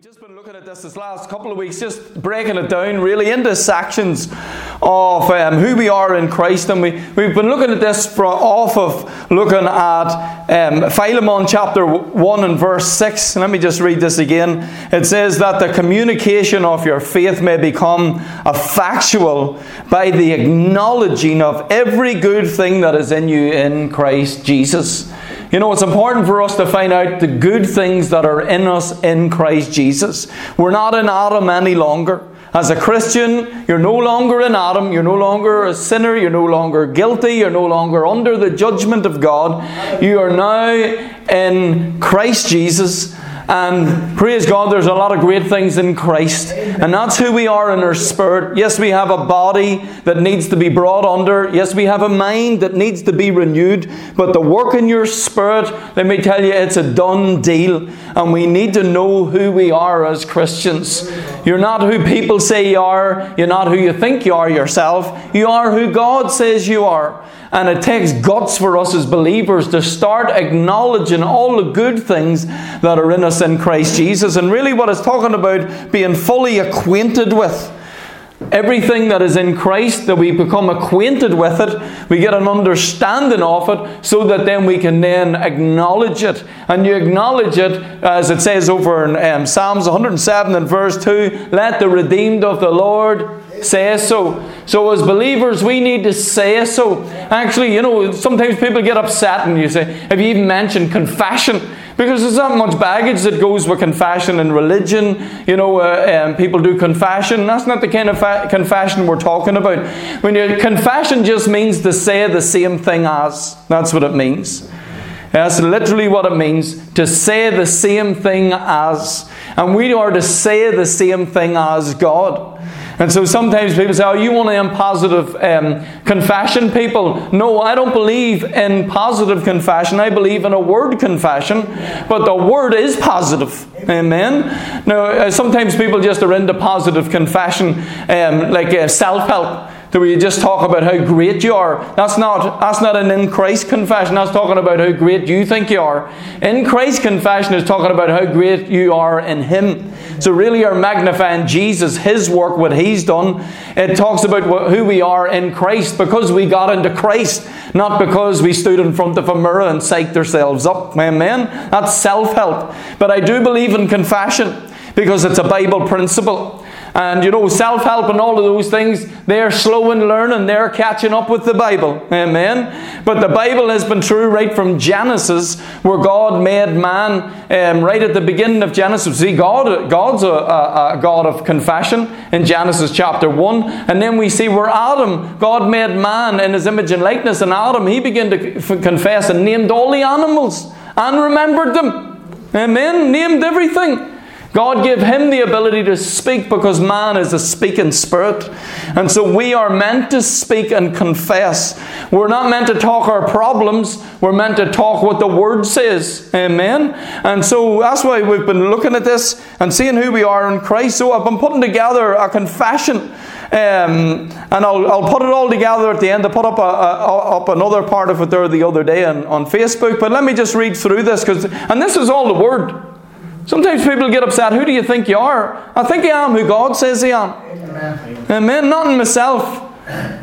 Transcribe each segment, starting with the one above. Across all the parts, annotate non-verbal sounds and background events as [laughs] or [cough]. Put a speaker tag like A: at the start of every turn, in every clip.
A: We've just been looking at this this last couple of weeks, just breaking it down really into sections of um, who we are in Christ. And we, we've been looking at this for, off of looking at um, Philemon chapter 1 and verse 6. Let me just read this again. It says that the communication of your faith may become effectual by the acknowledging of every good thing that is in you in Christ Jesus. You know, it's important for us to find out the good things that are in us in Christ Jesus. We're not in Adam any longer. As a Christian, you're no longer in Adam, you're no longer a sinner, you're no longer guilty, you're no longer under the judgment of God. You are now in Christ Jesus. And praise God, there's a lot of great things in Christ. And that's who we are in our spirit. Yes, we have a body that needs to be brought under. Yes, we have a mind that needs to be renewed. But the work in your spirit, let me tell you, it's a done deal. And we need to know who we are as Christians. You're not who people say you are. You're not who you think you are yourself. You are who God says you are. And it takes guts for us as believers to start acknowledging all the good things that are in us in Christ Jesus. And really, what it's talking about being fully acquainted with everything that is in Christ, that we become acquainted with it, we get an understanding of it, so that then we can then acknowledge it. And you acknowledge it, as it says over in um, Psalms 107 and verse 2 let the redeemed of the Lord say so. So, as believers, we need to say so. Actually, you know, sometimes people get upset and you say, Have you even mentioned confession? Because there's not much baggage that goes with confession and religion. You know, uh, um, people do confession. That's not the kind of fa- confession we're talking about. When you, confession just means to say the same thing as. That's what it means. That's literally what it means to say the same thing as. And we are to say the same thing as God. And so sometimes people say, Oh, you want to positive um, confession, people? No, I don't believe in positive confession. I believe in a word confession, but the word is positive. Amen. Now, uh, sometimes people just are into positive confession, um, like uh, self help that we just talk about how great you are. That's not, that's not an in Christ confession. That's talking about how great you think you are. In Christ confession is talking about how great you are in Him. So really you're magnifying Jesus, His work, what He's done. It talks about who we are in Christ because we got into Christ, not because we stood in front of a mirror and psyched ourselves up. Amen? That's self-help. But I do believe in confession because it's a Bible principle. And you know, self help and all of those things, they're slow in learning, they're catching up with the Bible. Amen. But the Bible has been true right from Genesis, where God made man um, right at the beginning of Genesis. See, God, God's a, a, a, God of confession in Genesis chapter 1. And then we see where Adam, God made man in his image and likeness, and Adam, he began to f- confess and named all the animals and remembered them. Amen. Named everything. God gave him the ability to speak because man is a speaking spirit. And so we are meant to speak and confess. We're not meant to talk our problems, we're meant to talk what the Word says. Amen? And so that's why we've been looking at this and seeing who we are in Christ. So I've been putting together a confession. Um, and I'll, I'll put it all together at the end. I put up, a, a, up another part of it there the other day on, on Facebook. But let me just read through this. Cause, and this is all the Word. Sometimes people get upset. Who do you think you are? I think I am who God says I am. Amen. Amen. Not in myself.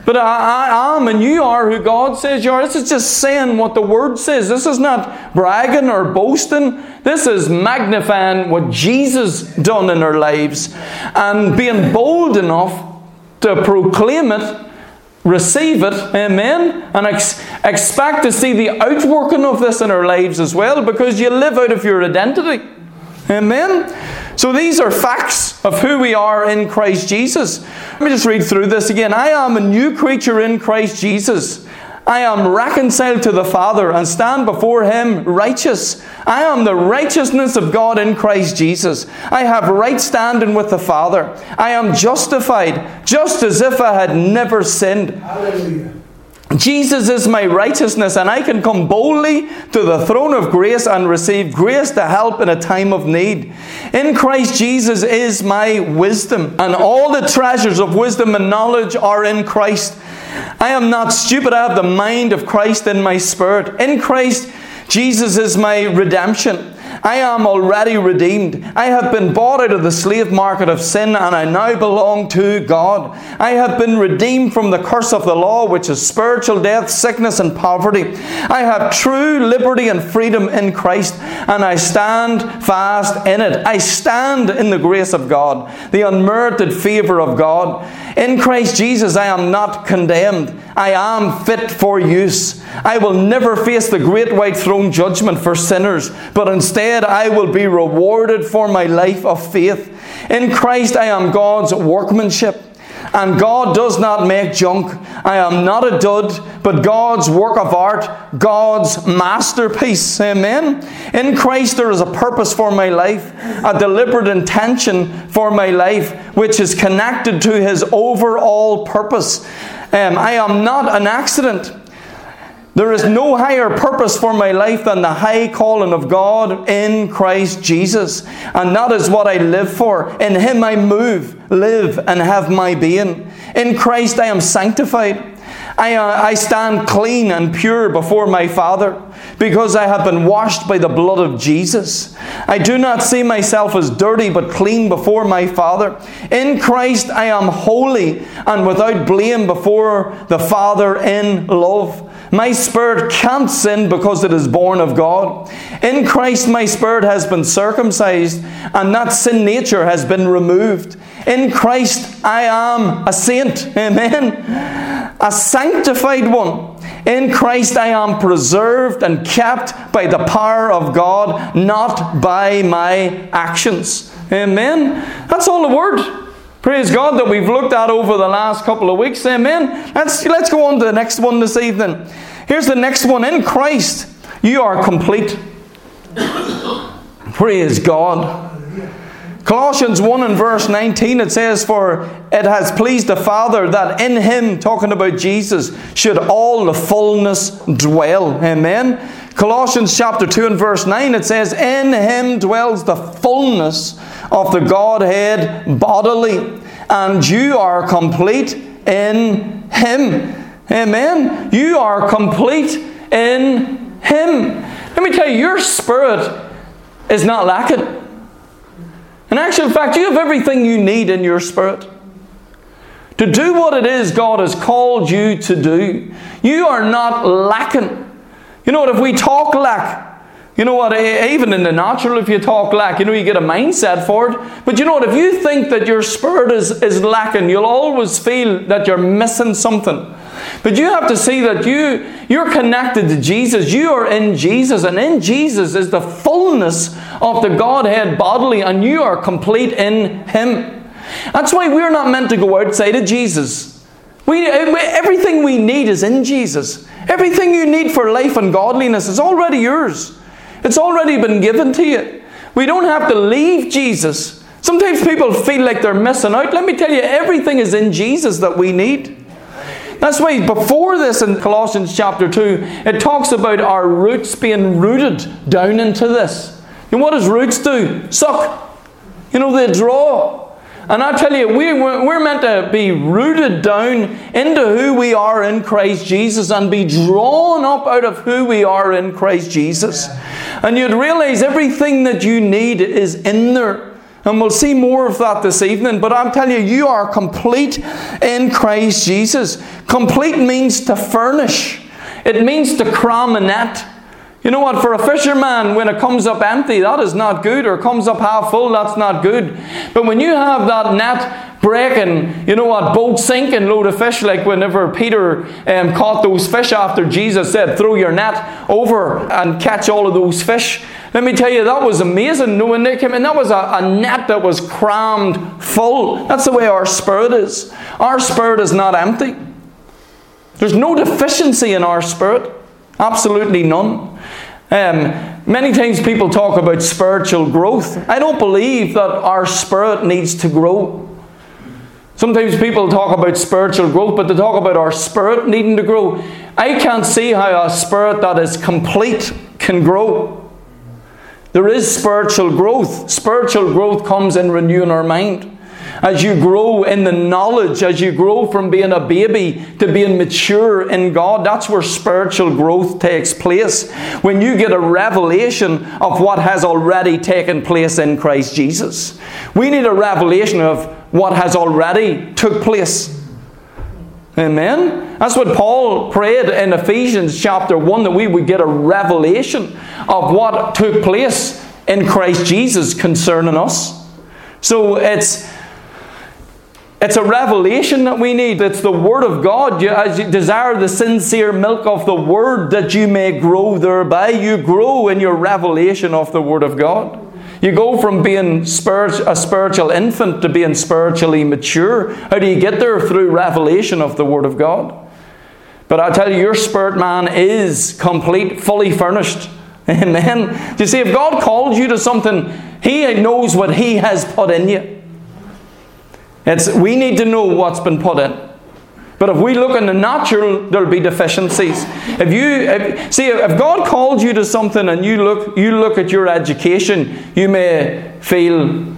A: But I, I, am, and you are who God says you are. This is just saying what the Word says. This is not bragging or boasting. This is magnifying what Jesus done in our lives and being bold enough to proclaim it, receive it, amen, and ex- expect to see the outworking of this in our lives as well because you live out of your identity. Amen? So these are facts of who we are in Christ Jesus. Let me just read through this again. I am a new creature in Christ Jesus. I am reconciled to the Father and stand before Him righteous. I am the righteousness of God in Christ Jesus. I have right standing with the Father. I am justified, just as if I had never sinned. Hallelujah. Jesus is my righteousness, and I can come boldly to the throne of grace and receive grace to help in a time of need. In Christ Jesus is my wisdom, and all the treasures of wisdom and knowledge are in Christ. I am not stupid, I have the mind of Christ in my spirit. In Christ, Jesus is my redemption. I am already redeemed. I have been bought out of the slave market of sin and I now belong to God. I have been redeemed from the curse of the law, which is spiritual death, sickness, and poverty. I have true liberty and freedom in Christ and I stand fast in it. I stand in the grace of God, the unmerited favor of God. In Christ Jesus, I am not condemned. I am fit for use. I will never face the great white throne judgment for sinners, but instead I will be rewarded for my life of faith. In Christ, I am God's workmanship. And God does not make junk. I am not a dud, but God's work of art, God's masterpiece. Amen. In Christ, there is a purpose for my life, a deliberate intention for my life, which is connected to His overall purpose. Um, I am not an accident. There is no higher purpose for my life than the high calling of God in Christ Jesus. And that is what I live for. In Him I move, live, and have my being. In Christ I am sanctified. I, uh, I stand clean and pure before my Father because I have been washed by the blood of Jesus. I do not see myself as dirty but clean before my Father. In Christ I am holy and without blame before the Father in love. My spirit can't sin because it is born of God. In Christ, my spirit has been circumcised, and that sin nature has been removed. In Christ, I am a saint. Amen. A sanctified one. In Christ, I am preserved and kept by the power of God, not by my actions. Amen. That's all the word. Praise God that we've looked at over the last couple of weeks. Amen. Let's, let's go on to the next one this evening. Here's the next one. In Christ, you are complete. Praise God. Colossians 1 and verse 19 it says, For it has pleased the Father that in him, talking about Jesus, should all the fullness dwell. Amen. Colossians chapter 2 and verse 9 it says, In him dwells the fullness of the Godhead bodily, and you are complete in Him. Amen. You are complete in Him. Let me tell you, your spirit is not lacking. In actual fact, you have everything you need in your spirit to do what it is God has called you to do. You are not lacking. You know what? If we talk lack, you know what? Even in the natural, if you talk lack, you know, you get a mindset for it. But you know what? If you think that your spirit is, is lacking, you'll always feel that you're missing something. But you have to see that you, you're connected to Jesus. You are in Jesus. And in Jesus is the fullness of the Godhead bodily. And you are complete in Him. That's why we're not meant to go outside of Jesus. Eh, we, everything we need is in Jesus. Everything you need for life and godliness is already yours. It's already been given to you. We don't have to leave Jesus. Sometimes people feel like they're missing out. Let me tell you, everything is in Jesus that we need. That's why before this in Colossians chapter 2, it talks about our roots being rooted down into this. And what does roots do? Suck. You know, they draw. And I tell you, we, we're meant to be rooted down into who we are in Christ Jesus and be drawn up out of who we are in Christ Jesus. And you'd realize everything that you need is in there. And we'll see more of that this evening. But I'm telling you, you are complete in Christ Jesus. Complete means to furnish, it means to cram a net. You know what? For a fisherman, when it comes up empty, that is not good, or comes up half full, that's not good. But when you have that net breaking, you know what? Boat sinking, load of fish, like whenever Peter um, caught those fish after Jesus said, throw your net over and catch all of those fish. Let me tell you, that was amazing. No when they came in, that was a, a net that was crammed full. That's the way our spirit is. Our spirit is not empty. There's no deficiency in our spirit. Absolutely none. Um, many times people talk about spiritual growth. I don't believe that our spirit needs to grow. Sometimes people talk about spiritual growth, but they talk about our spirit needing to grow. I can't see how a spirit that is complete can grow. There is spiritual growth. Spiritual growth comes in renewing our mind. As you grow in the knowledge, as you grow from being a baby to being mature in God. That's where spiritual growth takes place. When you get a revelation of what has already taken place in Christ Jesus. We need a revelation of what has already took place. Amen. That's what Paul prayed in Ephesians chapter 1 that we would get a revelation of what took place in Christ Jesus concerning us. So it's it's a revelation that we need. It's the Word of God. You, as you desire the sincere milk of the Word that you may grow thereby, you grow in your revelation of the Word of God. You go from being spirit, a spiritual infant to being spiritually mature. How do you get there? Through revelation of the Word of God. But I tell you, your spirit man is complete, fully furnished. [laughs] Amen. You see, if God called you to something, He knows what He has put in you. It's, we need to know what's been put in. But if we look in the natural, there'll be deficiencies. If you if, see, if God called you to something and you look, you look at your education, you may feel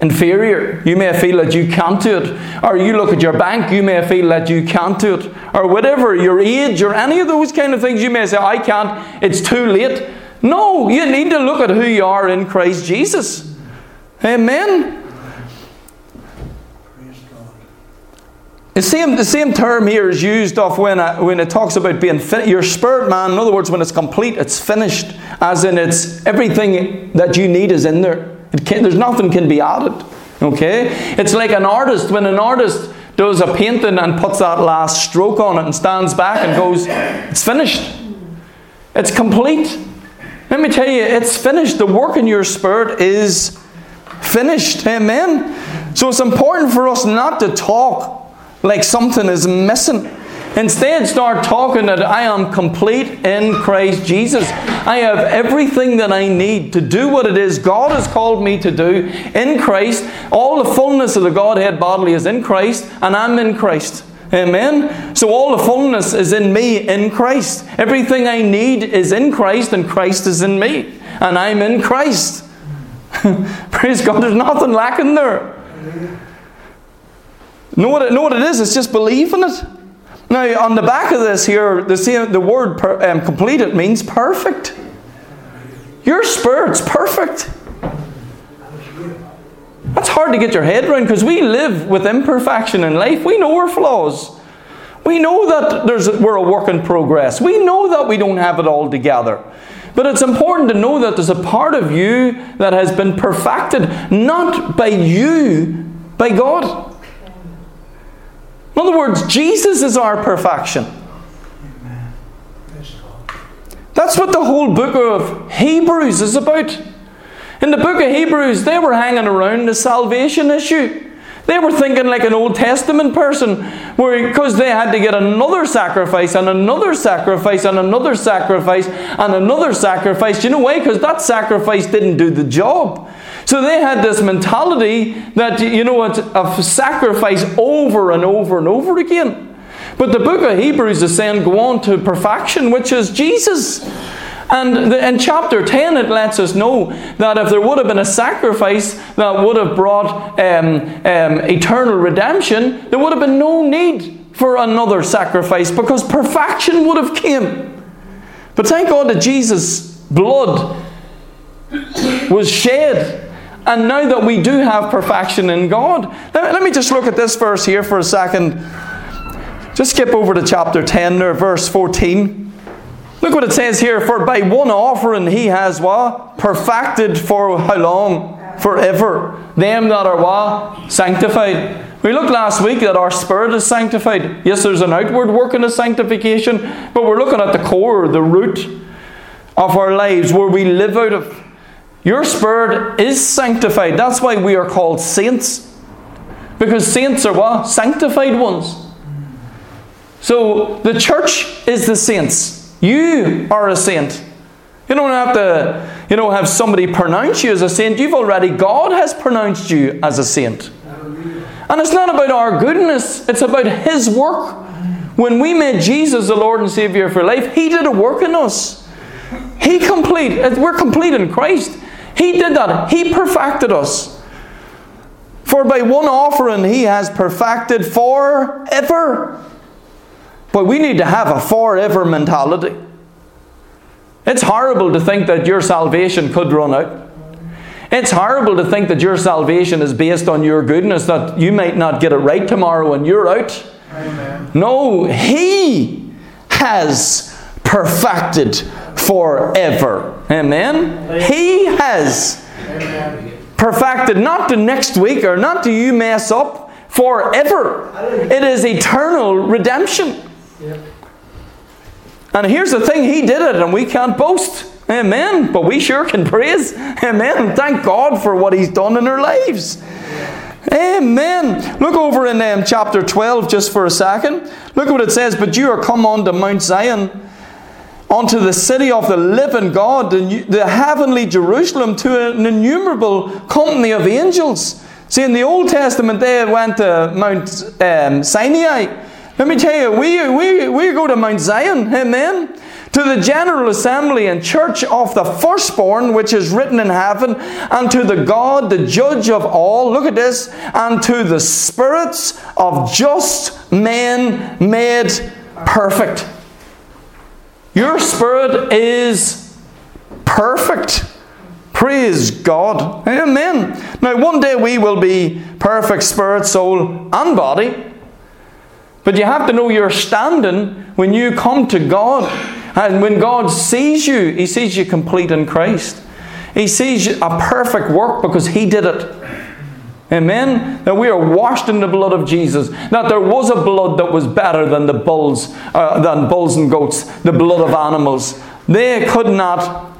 A: inferior. You may feel that you can't do it. Or you look at your bank, you may feel that you can't do it. Or whatever, your age, or any of those kind of things, you may say, I can't, it's too late. No, you need to look at who you are in Christ Jesus. Amen. The same, the same term here is used of when, uh, when it talks about being your spirit man. In other words, when it's complete, it's finished, as in it's everything that you need is in there. there's nothing can be added. Okay, it's like an artist when an artist does a painting and puts that last stroke on it and stands back and goes, "It's finished. It's complete." Let me tell you, it's finished. The work in your spirit is finished. Amen. So it's important for us not to talk like something is missing. Instead, start talking that I am complete in Christ Jesus. I have everything that I need to do what it is God has called me to do in Christ. All the fullness of the Godhead bodily is in Christ, and I'm in Christ. Amen. So all the fullness is in me in Christ. Everything I need is in Christ, and Christ is in me. And I'm in Christ. [laughs] Praise God, there's nothing lacking there. Know what it, know what it is? It's just believing it. Now, on the back of this here, the, same, the word per, um, completed means perfect. Your spirit's perfect. That's hard to get your head around because we live with imperfection in life. We know our flaws. We know that there's, we're a work in progress. We know that we don't have it all together. But it's important to know that there's a part of you that has been perfected, not by you, by God. In other words, Jesus is our perfection. That's what the whole book of Hebrews is about. In the book of Hebrews, they were hanging around the salvation issue. They were thinking like an Old Testament person, where because they had to get another sacrifice and another sacrifice and another sacrifice and another sacrifice. You know why? Because that sacrifice didn't do the job. So they had this mentality that, you know what, of sacrifice over and over and over again. But the book of Hebrews is saying, go on to perfection, which is Jesus. And the, in chapter 10, it lets us know that if there would have been a sacrifice that would have brought um, um, eternal redemption, there would have been no need for another sacrifice because perfection would have came. But thank God that Jesus' blood was shed and now that we do have perfection in God, let, let me just look at this verse here for a second. Just skip over to chapter 10 there, verse 14. Look what it says here. For by one offering he has what? Perfected for how long? Forever. Them that are what? Sanctified. We looked last week that our spirit is sanctified. Yes, there's an outward working of sanctification, but we're looking at the core, the root of our lives, where we live out of. Your spirit is sanctified. That's why we are called saints. Because saints are what? Sanctified ones. So the church is the saints. You are a saint. You don't have to, you know, have somebody pronounce you as a saint. You've already, God has pronounced you as a saint. And it's not about our goodness, it's about His work. When we made Jesus the Lord and Savior for life, He did a work in us. He complete, we're complete in Christ. He did that. He perfected us. For by one offering he has perfected forever. But we need to have a forever mentality. It's horrible to think that your salvation could run out. It's horrible to think that your salvation is based on your goodness, that you might not get it right tomorrow and you're out. Amen. No, He has perfected forever. Amen? He has perfected, not to next week or not to you mess up, forever. It is eternal redemption. And here's the thing He did it, and we can't boast. Amen. But we sure can praise. Amen. Thank God for what He's done in our lives. Amen. Look over in um, chapter 12 just for a second. Look what it says. But you are come unto Mount Zion, unto the city of the living God, the heavenly Jerusalem, to an innumerable company of angels. See, in the Old Testament, they went to Mount um, Sinai. Let me tell you, we, we, we go to Mount Zion. Amen to the general assembly and church of the firstborn, which is written in heaven, and to the God, the judge of all, look at this, and to the spirits of just men made perfect. Your spirit is perfect. Praise God. Amen. Now, one day we will be perfect spirit, soul, and body. But you have to know your standing when you come to God. And when God sees you, He sees you complete in Christ. He sees a perfect work because He did it. Amen. That we are washed in the blood of Jesus. That there was a blood that was better than the bulls, uh, than bulls and goats, the blood of animals. They could not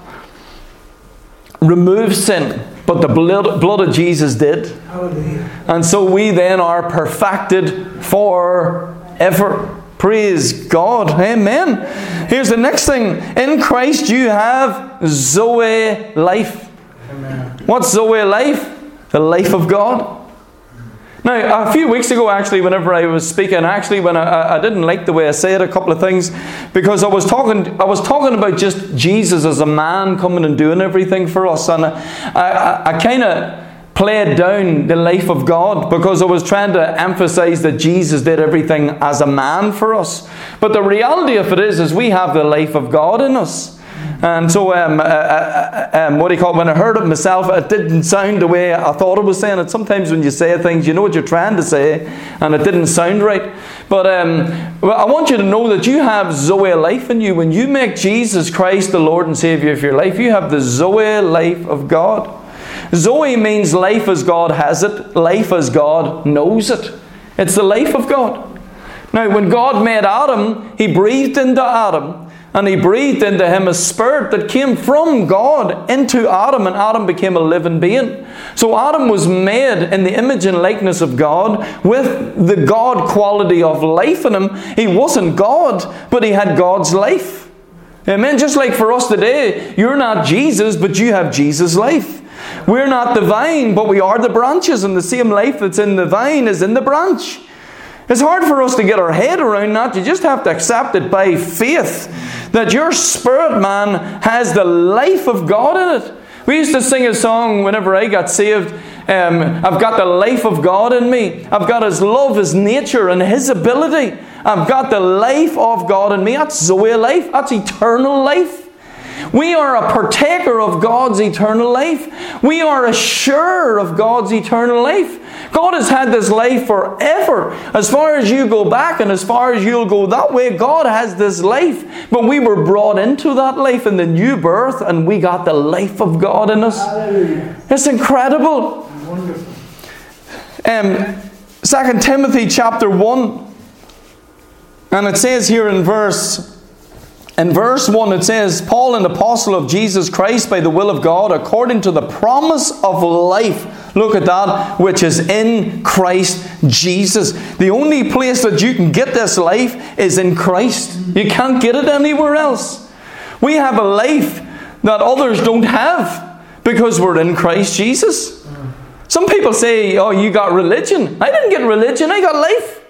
A: remove sin, but the blood, blood of Jesus did. Hallelujah. And so we then are perfected forever. Praise God. Amen. Here's the next thing. In Christ you have Zoe life. Amen. What's Zoe life? The life of God. Now, a few weeks ago, actually, whenever I was speaking, actually, when I, I didn't like the way I said a couple of things, because I was talking, I was talking about just Jesus as a man coming and doing everything for us, and I, I, I kind of played down the life of God because I was trying to emphasize that Jesus did everything as a man for us. But the reality of it is, is we have the life of God in us. And so, um, uh, uh, uh, um, what do you call it? When I heard it myself, it didn't sound the way I thought it was saying it. Sometimes when you say things, you know what you're trying to say, and it didn't sound right. But um, I want you to know that you have Zoe life in you. When you make Jesus Christ the Lord and Savior of your life, you have the Zoe life of God. Zoe means life as God has it, life as God knows it. It's the life of God. Now, when God made Adam, He breathed into Adam and He breathed into him a spirit that came from God into Adam, and Adam became a living being. So, Adam was made in the image and likeness of God with the God quality of life in him. He wasn't God, but he had God's life. Amen. Just like for us today, you're not Jesus, but you have Jesus' life. We're not the vine, but we are the branches, and the same life that's in the vine is in the branch. It's hard for us to get our head around that. You just have to accept it by faith that your spirit man has the life of God in it. We used to sing a song whenever I got saved. Um, I've got the life of God in me. I've got His love, His nature, and His ability. I've got the life of God in me. That's Zoe life. That's eternal life. We are a partaker of God's eternal life. We are assured of God's eternal life. God has had this life forever. As far as you go back and as far as you'll go that way, God has this life. But we were brought into that life in the new birth and we got the life of God in us. Hallelujah. It's incredible. Wonderful. Um, 2 Timothy chapter 1. And it says here in verse in verse 1, it says, Paul, an apostle of Jesus Christ by the will of God, according to the promise of life. Look at that, which is in Christ Jesus. The only place that you can get this life is in Christ. You can't get it anywhere else. We have a life that others don't have because we're in Christ Jesus. Some people say, Oh, you got religion. I didn't get religion, I got life.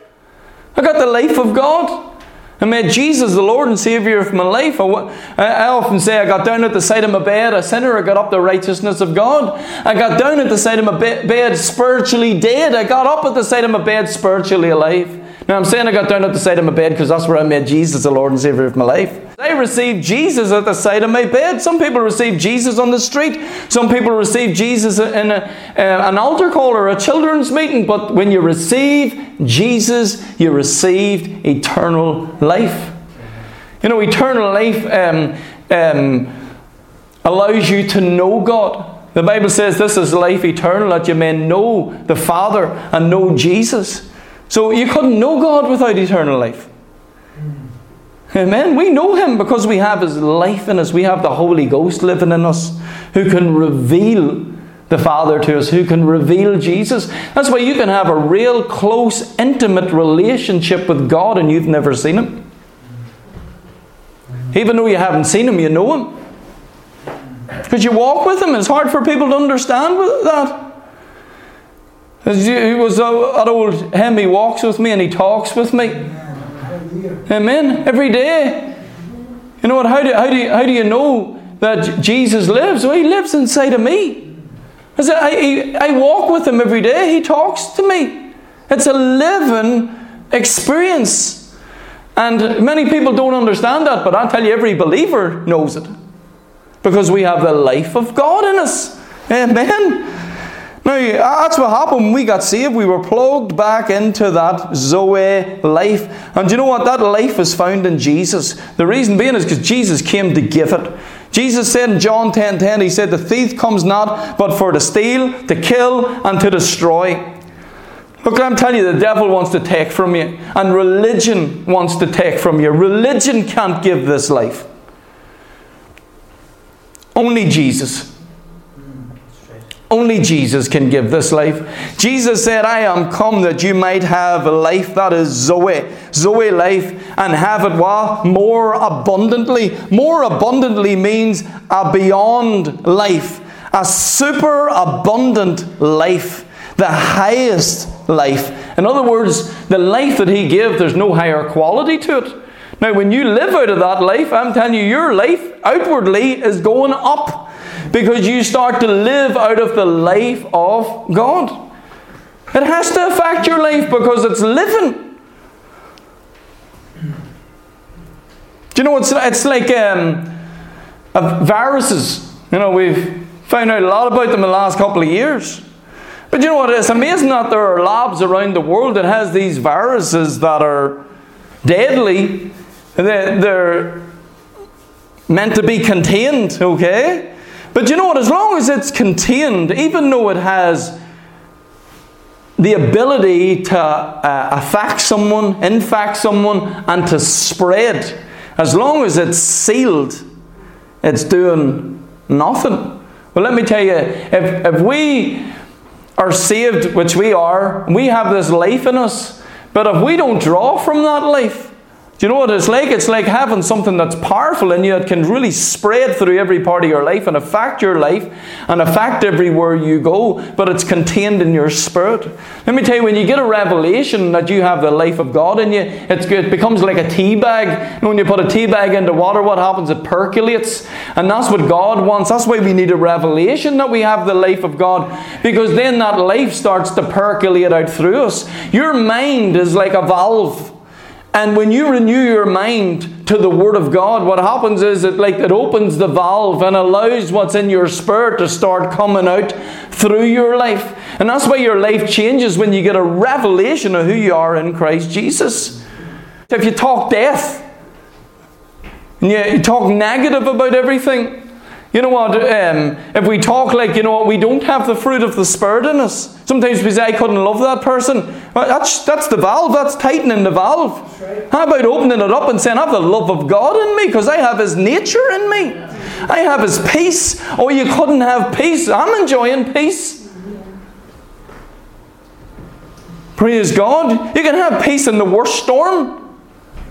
A: I got the life of God. I made Jesus the Lord and Savior of my life. I, often say I got down at the side of my bed a sinner, I got up the righteousness of God. I got down at the side of my bed spiritually dead. I got up at the side of my bed spiritually alive. Now I'm saying I got down at the side of my bed because that's where I made Jesus the Lord and Savior of my life. I received Jesus at the side of my bed. Some people receive Jesus on the street. Some people receive Jesus in a, uh, an altar call or a children's meeting. But when you receive Jesus, you received eternal life. You know, eternal life um, um, allows you to know God. The Bible says this is life eternal, that you may know the Father and know Jesus. So you couldn't know God without eternal life. Amen. We know Him because we have His life in us. We have the Holy Ghost living in us who can reveal the Father to us, who can reveal Jesus. That's why you can have a real close, intimate relationship with God and you've never seen Him. Even though you haven't seen Him, you know Him. Because you walk with Him. It's hard for people to understand that. He was uh, that old hymn, he walks with me and he talks with me. Amen. Every day. You know what? How do, how do, you, how do you know that Jesus lives? Well, he lives inside of me. I, I, I walk with him every day. He talks to me. It's a living experience. And many people don't understand that, but I tell you, every believer knows it. Because we have the life of God in us. Amen. Now, that's what happened we got saved. We were plugged back into that Zoe life. And you know what? That life is found in Jesus. The reason being is because Jesus came to give it. Jesus said in John 10 10, He said, The thief comes not but for to steal, to kill, and to destroy. Look, I'm telling you, the devil wants to take from you, and religion wants to take from you. Religion can't give this life. Only Jesus. Only Jesus can give this life. Jesus said, I am come that you might have a life that is Zoe, Zoe life, and have it what? More abundantly. More abundantly means a beyond life, a super abundant life, the highest life. In other words, the life that He gave, there's no higher quality to it. Now, when you live out of that life, I'm telling you, your life outwardly is going up because you start to live out of the life of God. It has to affect your life because it's living. Do you know it's it's like um, viruses? You know we've found out a lot about them in the last couple of years. But you know what? It's amazing that there are labs around the world that has these viruses that are deadly. They're meant to be contained, okay? But you know what? As long as it's contained, even though it has the ability to uh, affect someone, infect someone, and to spread, as long as it's sealed, it's doing nothing. Well, let me tell you, if, if we are saved, which we are, we have this life in us, but if we don't draw from that life, do you know what it's like? It's like having something that's powerful in you that can really spread through every part of your life and affect your life and affect everywhere you go, but it's contained in your spirit. Let me tell you, when you get a revelation that you have the life of God in you, it becomes like a tea bag. when you put a tea bag into water, what happens? It percolates. And that's what God wants. That's why we need a revelation that we have the life of God, because then that life starts to percolate out through us. Your mind is like a valve. And when you renew your mind to the Word of God, what happens is it like it opens the valve and allows what's in your spirit to start coming out through your life. And that's why your life changes when you get a revelation of who you are in Christ Jesus. If you talk death and you, you talk negative about everything, you know what? Um, if we talk like, you know what, we don't have the fruit of the Spirit in us. Sometimes we say, I couldn't love that person. Well, that's, that's the valve, that's tightening the valve. How about opening it up and saying, I have the love of God in me because I have His nature in me? I have His peace. Oh, you couldn't have peace. I'm enjoying peace. Praise God. You can have peace in the worst storm.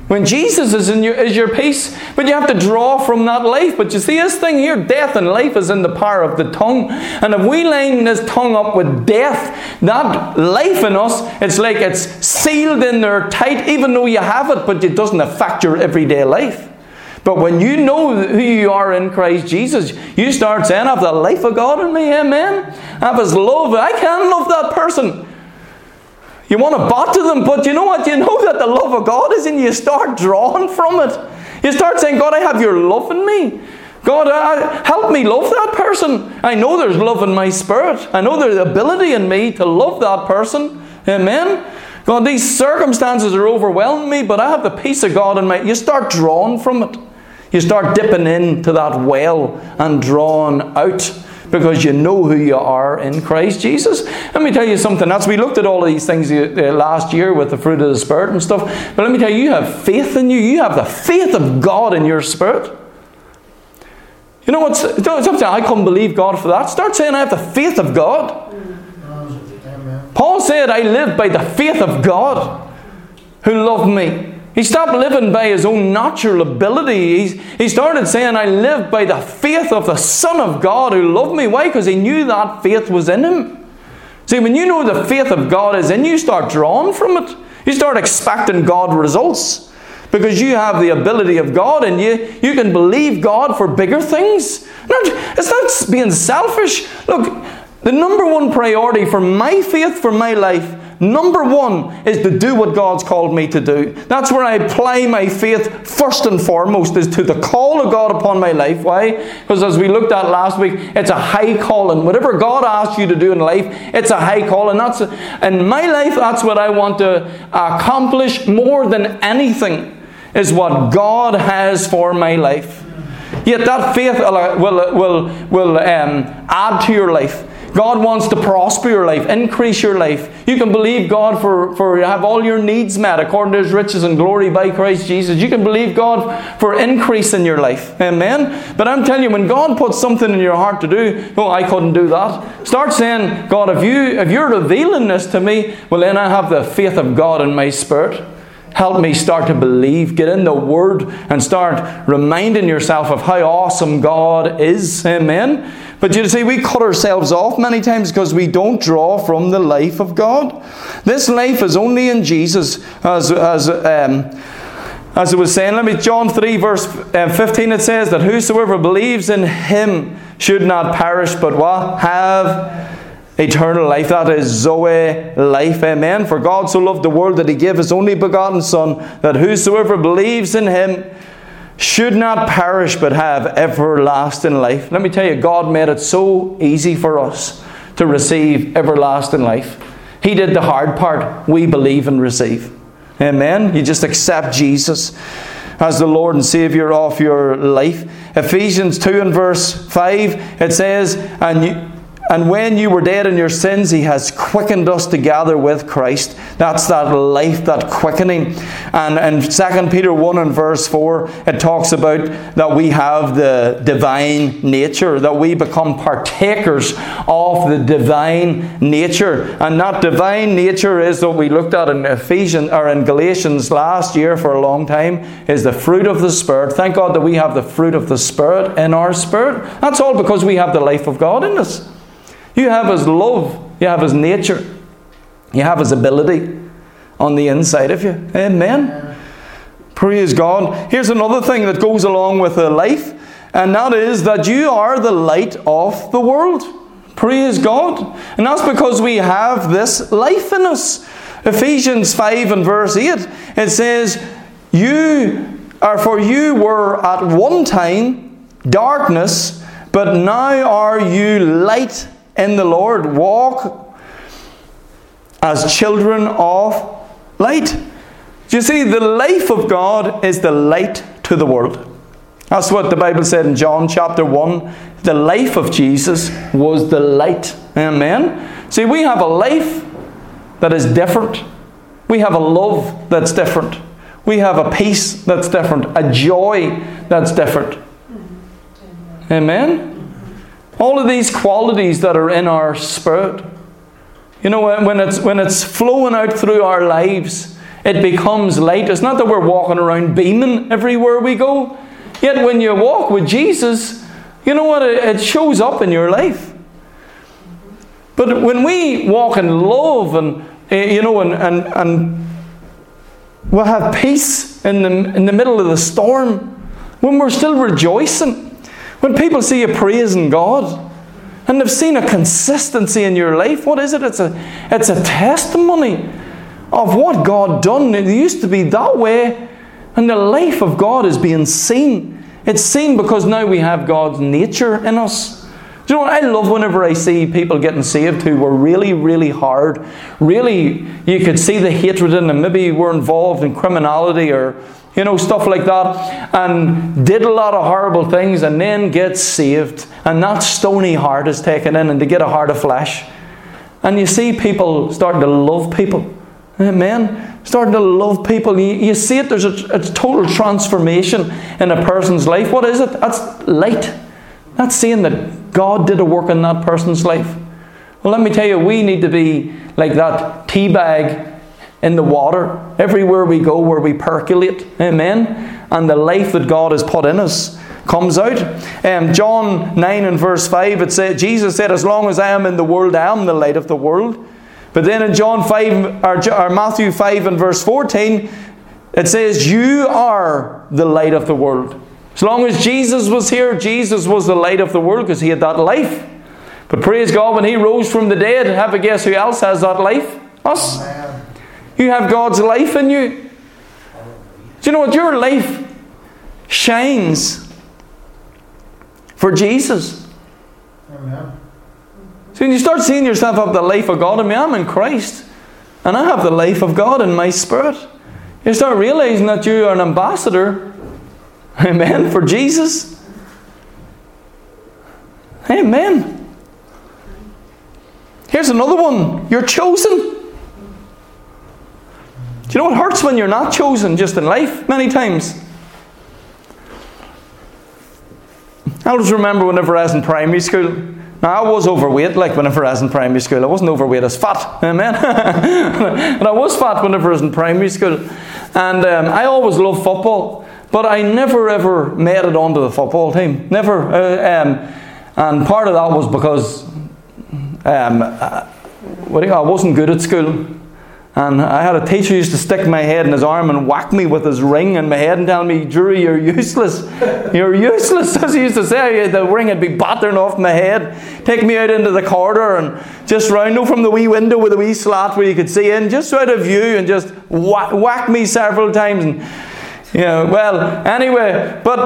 A: When Jesus is in your is your peace, but you have to draw from that life. But you see, this thing here, death and life is in the power of the tongue. And if we line this tongue up with death, that life in us, it's like it's sealed in there tight, even though you have it, but it doesn't affect your everyday life. But when you know who you are in Christ Jesus, you start saying, I have the life of God in me, amen. I have His love. I can love that person. You want to butt to them, but you know what? You know that the love of God is in you. You start drawing from it. You start saying, God, I have your love in me. God, help me love that person. I know there's love in my spirit. I know there's ability in me to love that person. Amen. God, these circumstances are overwhelming me, but I have the peace of God in my. You start drawing from it. You start dipping into that well and drawing out because you know who you are in Christ Jesus. Let me tell you something else. We looked at all of these things uh, last year with the fruit of the Spirit and stuff. But let me tell you, you have faith in you. You have the faith of God in your spirit. You know what's something I couldn't believe God for that. Start saying I have the faith of God. Paul said, I live by the faith of God who loved me. He stopped living by his own natural ability. He's, he started saying, I live by the faith of the Son of God who loved me. Why? Because he knew that faith was in him. See, when you know the faith of God is in you, start drawing from it. You start expecting God results. Because you have the ability of God and you, you can believe God for bigger things. Not, It's not being selfish. Look, the number one priority for my faith, for my life, Number one is to do what God's called me to do. That's where I apply my faith first and foremost, is to the call of God upon my life. Why? Because as we looked at last week, it's a high calling. Whatever God asks you to do in life, it's a high calling. That's in my life, that's what I want to accomplish more than anything, is what God has for my life. Yet that faith will, will, will um, add to your life. God wants to prosper your life, increase your life. You can believe God for, for have all your needs met according to his riches and glory by Christ Jesus. You can believe God for increase in your life. Amen. But I'm telling you, when God puts something in your heart to do, oh, I couldn't do that. Start saying, God, if you if you're revealing this to me, well then I have the faith of God in my spirit. Help me start to believe. Get in the Word and start reminding yourself of how awesome God is. Amen. But you see, we cut ourselves off many times because we don't draw from the life of God. This life is only in Jesus, as, as, um, as it was saying. Let me, John 3, verse uh, 15, it says that whosoever believes in him should not perish, but what? Have eternal life. That is Zoe life. Amen. For God so loved the world that he gave his only begotten Son, that whosoever believes in him should not perish but have everlasting life. Let me tell you, God made it so easy for us to receive everlasting life. He did the hard part. We believe and receive. Amen. You just accept Jesus as the Lord and Savior of your life. Ephesians 2 and verse 5, it says, And you and when you were dead in your sins, He has quickened us together with Christ. That's that life, that quickening. And in 2 Peter 1 and verse 4, it talks about that we have the divine nature, that we become partakers of the divine nature. And that divine nature is what we looked at in Ephesians or in Galatians last year for a long time, is the fruit of the Spirit. Thank God that we have the fruit of the Spirit in our spirit. That's all because we have the life of God in us. You have His love, you have His nature, you have His ability on the inside of you. Amen. Praise God. Here's another thing that goes along with the life, and that is that you are the light of the world. Praise God. And that's because we have this life in us. Ephesians 5 and verse 8, it says, You are for you were at one time darkness, but now are you light in the Lord. Walk as children of light. Do you see, the life of God is the light to the world. That's what the Bible said in John chapter 1. The life of Jesus was the light. Amen. See, we have a life that is different. We have a love that's different. We have a peace that's different. A joy that's different. Amen. All of these qualities that are in our spirit. You know, when it's, when it's flowing out through our lives, it becomes light. It's not that we're walking around beaming everywhere we go. Yet when you walk with Jesus, you know what? It shows up in your life. But when we walk in love and eh, you know and, and, and we'll have peace in the, in the middle of the storm, when we're still rejoicing, when people see you praising God, and they've seen a consistency in your life, what is it? It's a, it's a testimony of what God done. It used to be that way, and the life of God is being seen. It's seen because now we have God's nature in us. Do you know what I love whenever I see people getting saved who were really, really hard? Really, you could see the hatred in them. Maybe were involved in criminality or, you know, stuff like that, and did a lot of horrible things and then gets saved. And that stony heart is taken in and they get a heart of flesh. And you see people starting to love people. Eh, Amen. Starting to love people. You, you see it, there's a, a total transformation in a person's life. What is it? That's light. That's seeing that God did a work in that person's life. Well, let me tell you, we need to be like that tea bag in the water everywhere we go where we percolate. Amen. And the life that God has put in us comes out. Um, John 9 and verse 5, it said, Jesus said, As long as I am in the world, I am the light of the world. But then in John 5 or, or Matthew 5 and verse 14, it says, You are the light of the world. As long as Jesus was here, Jesus was the light of the world because he had that life. But praise God, when he rose from the dead, have a guess who else has that life? Us. You have God's life in you. Do you know what? Your life shines for Jesus. Amen. So when you start seeing yourself have the life of God in me, I'm in Christ. And I have the life of God in my spirit. You start realizing that you are an ambassador [laughs] Amen. For Jesus. Amen. Here's another one. You're chosen. You know what hurts when you're not chosen just in life many times? I always remember whenever I was in primary school. Now, I was overweight, like whenever I was in primary school. I wasn't overweight, I was fat. Amen. [laughs] and I was fat whenever I was in primary school. And um, I always loved football. But I never ever made it onto the football team. Never. Uh, um, and part of that was because um, uh, I wasn't good at school. And I had a teacher used to stick my head in his arm and whack me with his ring in my head and tell me, Drury, you're useless. You're useless. [laughs] As he used to say, the ring would be battering off my head. Take me out into the corridor and just round no, from the wee window with a wee slat where you could see in, just out of view, and just whack, whack me several times. And yeah, well, anyway, but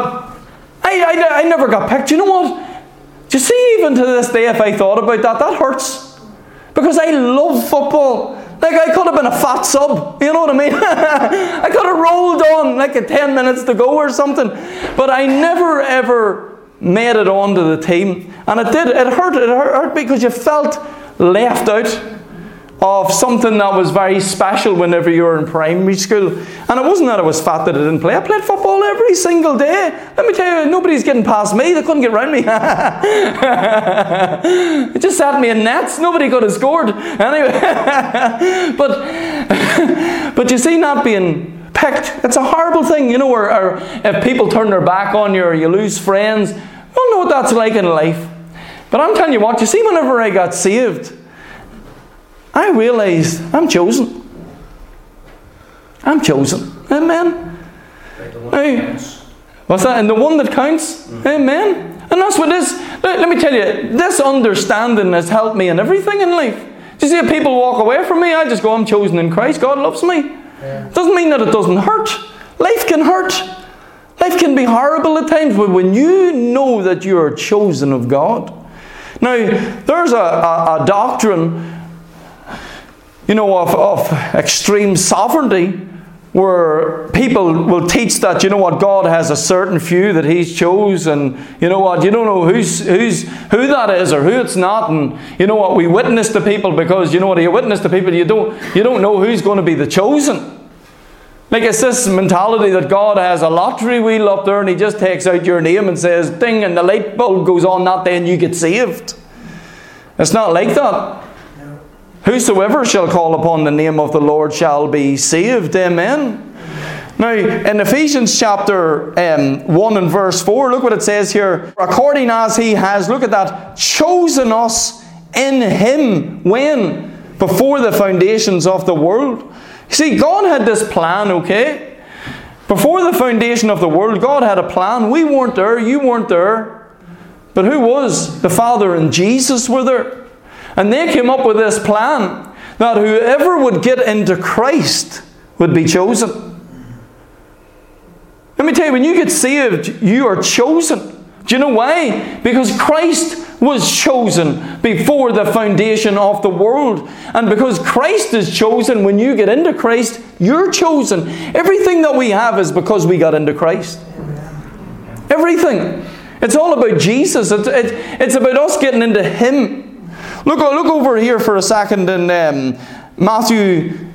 A: I, I, I never got picked. You know what? Do you see, even to this day, if I thought about that, that hurts. Because I love football. Like, I could have been a fat sub. You know what I mean? [laughs] I could have rolled on like a 10 minutes to go or something. But I never, ever made it onto the team. And it did. It hurt. It hurt because you felt left out of something that was very special whenever you were in primary school. And it wasn't that I was fat that I didn't play. I played football every single day. Let me tell you, nobody's getting past me. They couldn't get around me. [laughs] it just sat me in nets. Nobody could have scored. Anyway. [laughs] but, [laughs] but you see, not being picked, it's a horrible thing, you know, or, or if people turn their back on you or you lose friends. I don't know what that's like in life. But I'm telling you what, you see, whenever I got saved, I realized I'm chosen. I'm chosen. Amen. Hey, what's that? And the one that counts. Mm. Amen. And that's what this, let me tell you, this understanding has helped me in everything in life. Do you see if people walk away from me, I just go, I'm chosen in Christ. God loves me. Yeah. Doesn't mean that it doesn't hurt. Life can hurt. Life can be horrible at times, but when you know that you are chosen of God. Now, there's a, a, a doctrine you know, of, of extreme sovereignty, where people will teach that you know what God has a certain few that He's chosen, and you know what you don't know who's who's who that is or who it's not, and you know what we witness to people because you know what you witness to people you don't you don't know who's going to be the chosen. Like it's this mentality that God has a lottery wheel up there and He just takes out your name and says ding, and the light bulb goes on that day and you get saved. It's not like that. Whosoever shall call upon the name of the Lord shall be saved. Amen. Now, in Ephesians chapter um, 1 and verse 4, look what it says here. According as he has, look at that, chosen us in him. When? Before the foundations of the world. See, God had this plan, okay? Before the foundation of the world, God had a plan. We weren't there, you weren't there. But who was? The Father and Jesus were there. And they came up with this plan that whoever would get into Christ would be chosen. Let me tell you, when you get saved, you are chosen. Do you know why? Because Christ was chosen before the foundation of the world. And because Christ is chosen, when you get into Christ, you're chosen. Everything that we have is because we got into Christ. Everything. It's all about Jesus. It's, it, it's about us getting into Him. Look, look over here for a second in um, Matthew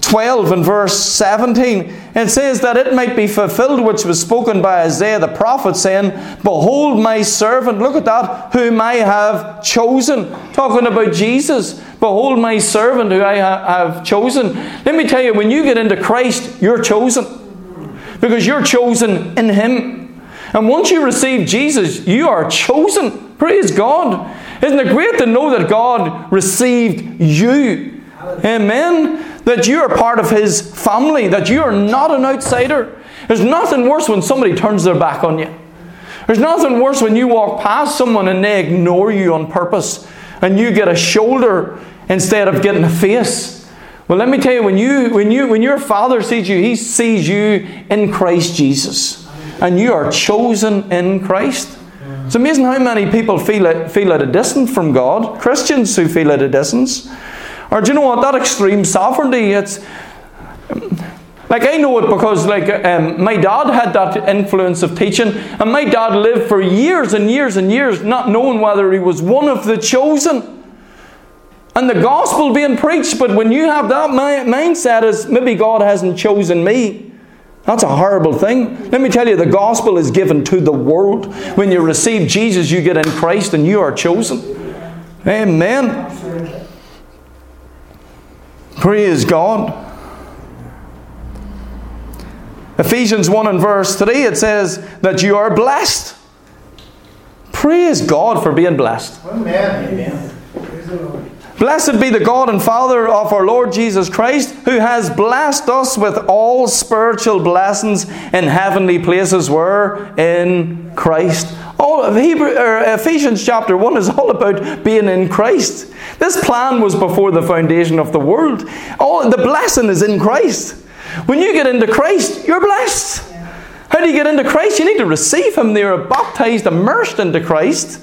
A: 12 and verse 17, it says that it might be fulfilled which was spoken by Isaiah the prophet, saying, Behold my servant, look at that, whom I have chosen. Talking about Jesus. Behold my servant who I have chosen. Let me tell you, when you get into Christ, you're chosen. Because you're chosen in Him. And once you receive Jesus, you are chosen. Praise God. Isn't it great to know that God received you? Amen that you are part of His family, that you are not an outsider. There's nothing worse when somebody turns their back on you. There's nothing worse when you walk past someone and they ignore you on purpose and you get a shoulder instead of getting a face. Well, let me tell you, when, you, when, you, when your Father sees you, He sees you in Christ Jesus. And you are chosen in Christ. It's amazing how many people feel at, feel at a distance from God. Christians who feel at a distance. Or do you know what? That extreme sovereignty, it's. Like I know it because like um, my dad had that influence of teaching, and my dad lived for years and years and years not knowing whether he was one of the chosen. And the gospel being preached, but when you have that mindset as maybe God hasn't chosen me, that's a horrible thing. Let me tell you, the gospel is given to the world. When you receive Jesus, you get in Christ and you are chosen. Amen. Praise God. Ephesians 1 and verse 3, it says that you are blessed. Praise God for being blessed. Amen. Blessed be the God and Father of our Lord Jesus Christ, who has blessed us with all spiritual blessings in heavenly places where in Christ. All Hebrew, or Ephesians chapter 1 is all about being in Christ. This plan was before the foundation of the world. All the blessing is in Christ. When you get into Christ, you're blessed. How do you get into Christ? You need to receive Him. They are baptized, immersed into Christ.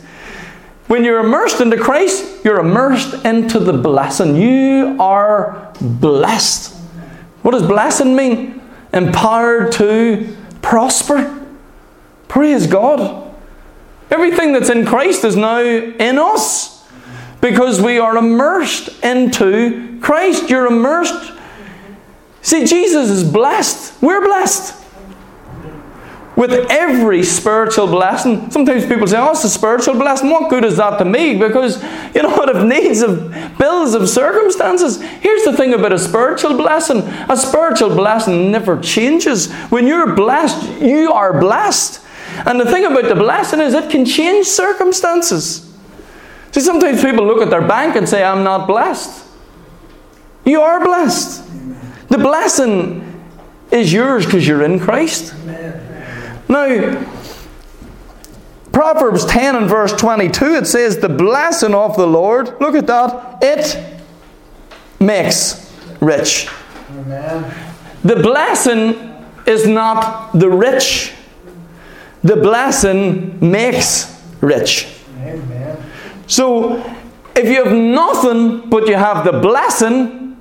A: When you're immersed into Christ, you're immersed into the blessing. You are blessed. What does blessing mean? Empowered to prosper. Praise God. Everything that's in Christ is now in us because we are immersed into Christ. You're immersed. See, Jesus is blessed. We're blessed with every spiritual blessing. Sometimes people say, Oh, it's a spiritual blessing. What good is that to me? Because you know [laughs] what? If needs of bills of circumstances. Here's the thing about a spiritual blessing a spiritual blessing never changes. When you're blessed, you are blessed. And the thing about the blessing is it can change circumstances. See, sometimes people look at their bank and say, I'm not blessed. You are blessed. The blessing is yours because you're in Christ. Amen. Now, Proverbs 10 and verse 22, it says, The blessing of the Lord, look at that, it makes rich. Amen. The blessing is not the rich, the blessing makes rich. Amen. So, if you have nothing but you have the blessing,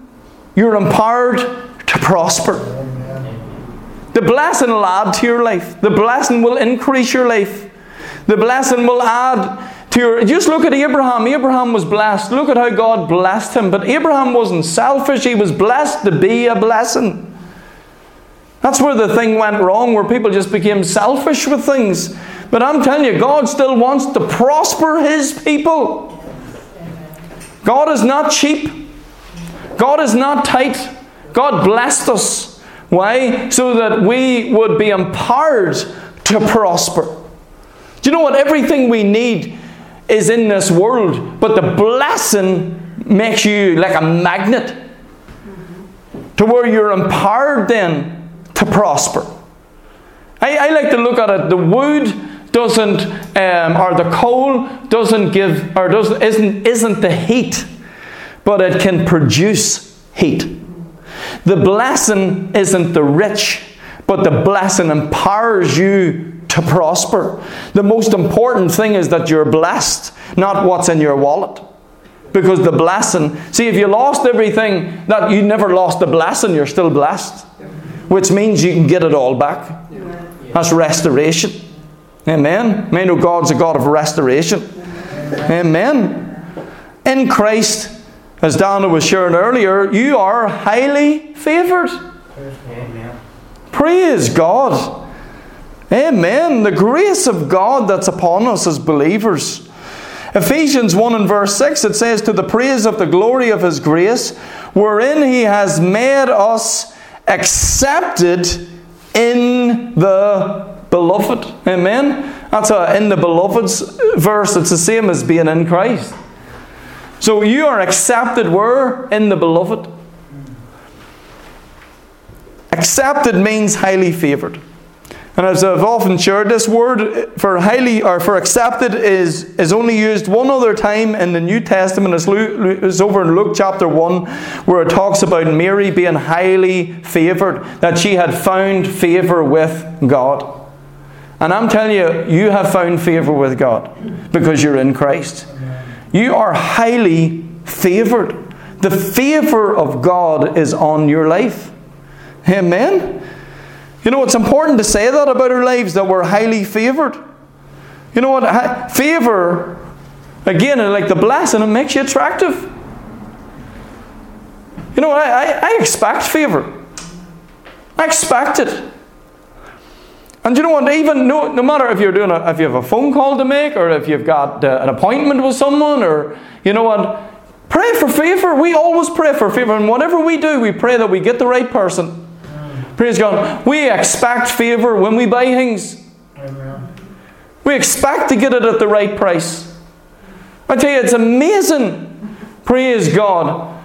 A: you're empowered to prosper. The blessing will add to your life. The blessing will increase your life. The blessing will add to your. Just look at Abraham. Abraham was blessed. Look at how God blessed him. But Abraham wasn't selfish, he was blessed to be a blessing. That's where the thing went wrong, where people just became selfish with things. But I'm telling you, God still wants to prosper His people. God is not cheap. God is not tight. God blessed us. Why? So that we would be empowered to prosper. Do you know what? Everything we need is in this world, but the blessing makes you like a magnet to where you're empowered then to prosper. I, I like to look at it. The wood doesn't, um, or the coal doesn't give, or doesn't, isn't, isn't the heat, but it can produce heat. The blessing isn't the rich, but the blessing empowers you to prosper. The most important thing is that you're blessed, not what's in your wallet. Because the blessing, see, if you lost everything, that you never lost the blessing, you're still blessed. Which means you can get it all back. That's restoration. Amen. May know God's a God of restoration. Amen. In Christ, as Dana was sharing earlier, you are highly favoured. Praise God. Amen. The grace of God that's upon us as believers. Ephesians 1 and verse 6, it says, To the praise of the glory of his grace, wherein he has made us accepted in the beloved. Amen. That's a in the beloved's verse. It's the same as being in Christ. So you are accepted where? In the beloved. Accepted means highly favored. And as I've often shared, this word for highly or for accepted is, is only used one other time in the New Testament. It's, Luke, it's over in Luke chapter 1, where it talks about Mary being highly favored, that she had found favor with God. And I'm telling you, you have found favor with God because you're in Christ. You are highly favored. The favor of God is on your life. Amen. You know, it's important to say that about our lives that we're highly favored. You know what? Favor, again, like the blessing, it makes you attractive. You know, I, I, I expect favor. I expect it. And you know what? Even no, no matter if you're doing a, if you have a phone call to make, or if you've got uh, an appointment with someone, or you know what, pray for favor. We always pray for favor, and whatever we do, we pray that we get the right person. Praise God. We expect favor when we buy things. We expect to get it at the right price. I tell you, it's amazing. Praise God.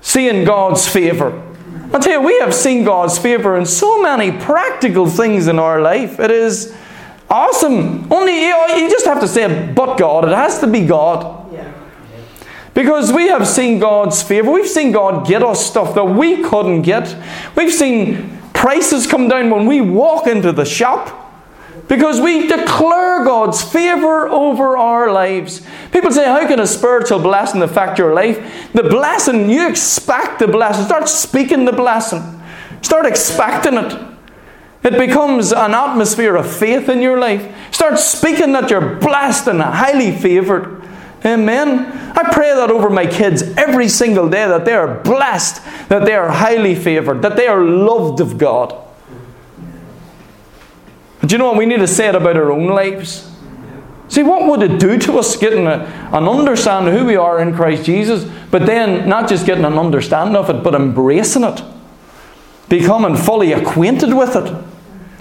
A: Seeing God's favor. I tell you, we have seen God's favor in so many practical things in our life. It is awesome. Only you, know, you just have to say, but God. It has to be God. Because we have seen God's favor. We've seen God get us stuff that we couldn't get. We've seen prices come down when we walk into the shop. Because we declare God's favor over our lives. People say, How can a spiritual blessing affect your life? The blessing, you expect the blessing. Start speaking the blessing. Start expecting it. It becomes an atmosphere of faith in your life. Start speaking that you're blessed and highly favored. Amen. I pray that over my kids every single day that they are blessed, that they are highly favored, that they are loved of God. But you know what? We need to say it about our own lives. See, what would it do to us getting a, an understanding of who we are in Christ Jesus, but then not just getting an understanding of it, but embracing it, becoming fully acquainted with it?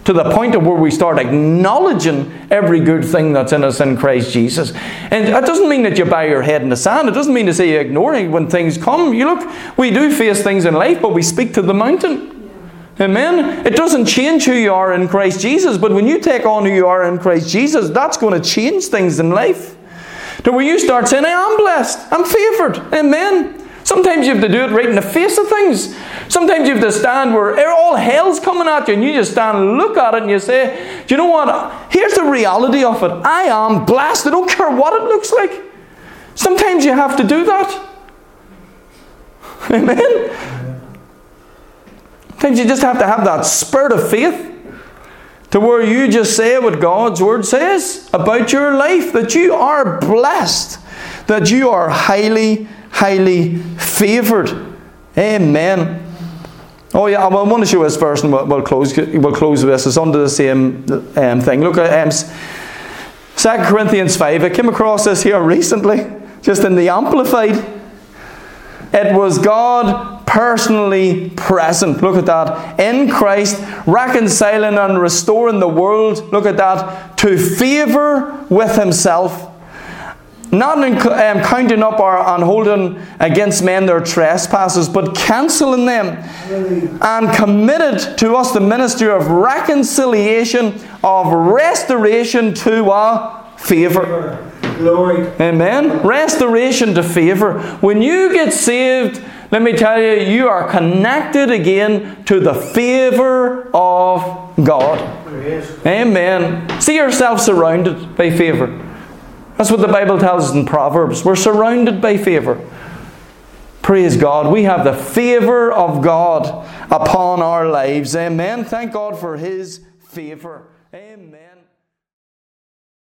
A: to the point of where we start acknowledging every good thing that's in us in Christ Jesus. And that doesn't mean that you bow your head in the sand. It doesn't mean to say you ignore it when things come. You look, we do face things in life, but we speak to the mountain. Amen. It doesn't change who you are in Christ Jesus, but when you take on who you are in Christ Jesus, that's going to change things in life. To where you start saying, I am blessed, I'm favored. Amen. Sometimes you have to do it right in the face of things. Sometimes you have to stand where all hell's coming at you and you just stand and look at it and you say, Do you know what? Here's the reality of it. I am blessed. I don't care what it looks like. Sometimes you have to do that. Amen. Sometimes you just have to have that spirit of faith to where you just say what God's word says about your life that you are blessed, that you are highly highly favoured. Amen. Oh yeah, I want to show this verse and we'll, close, we'll close with this. It's under the same um, thing. Look at um, 2 Corinthians 5. I came across this here recently, just in the Amplified. It was God personally present. Look at that. In Christ, reconciling and restoring the world. Look at that. To favour with Himself. Not in, um, counting up or, and holding against men their trespasses, but cancelling them. And committed to us the ministry of reconciliation, of restoration to our favour.
B: Glory.
A: Amen. Restoration to favour. When you get saved, let me tell you, you are connected again to the favour of God. Amen. See yourself surrounded by favour. That's what the Bible tells us in Proverbs. We're surrounded by favour. Praise God. We have the favour of God upon our lives. Amen. Thank God for His favour. Amen.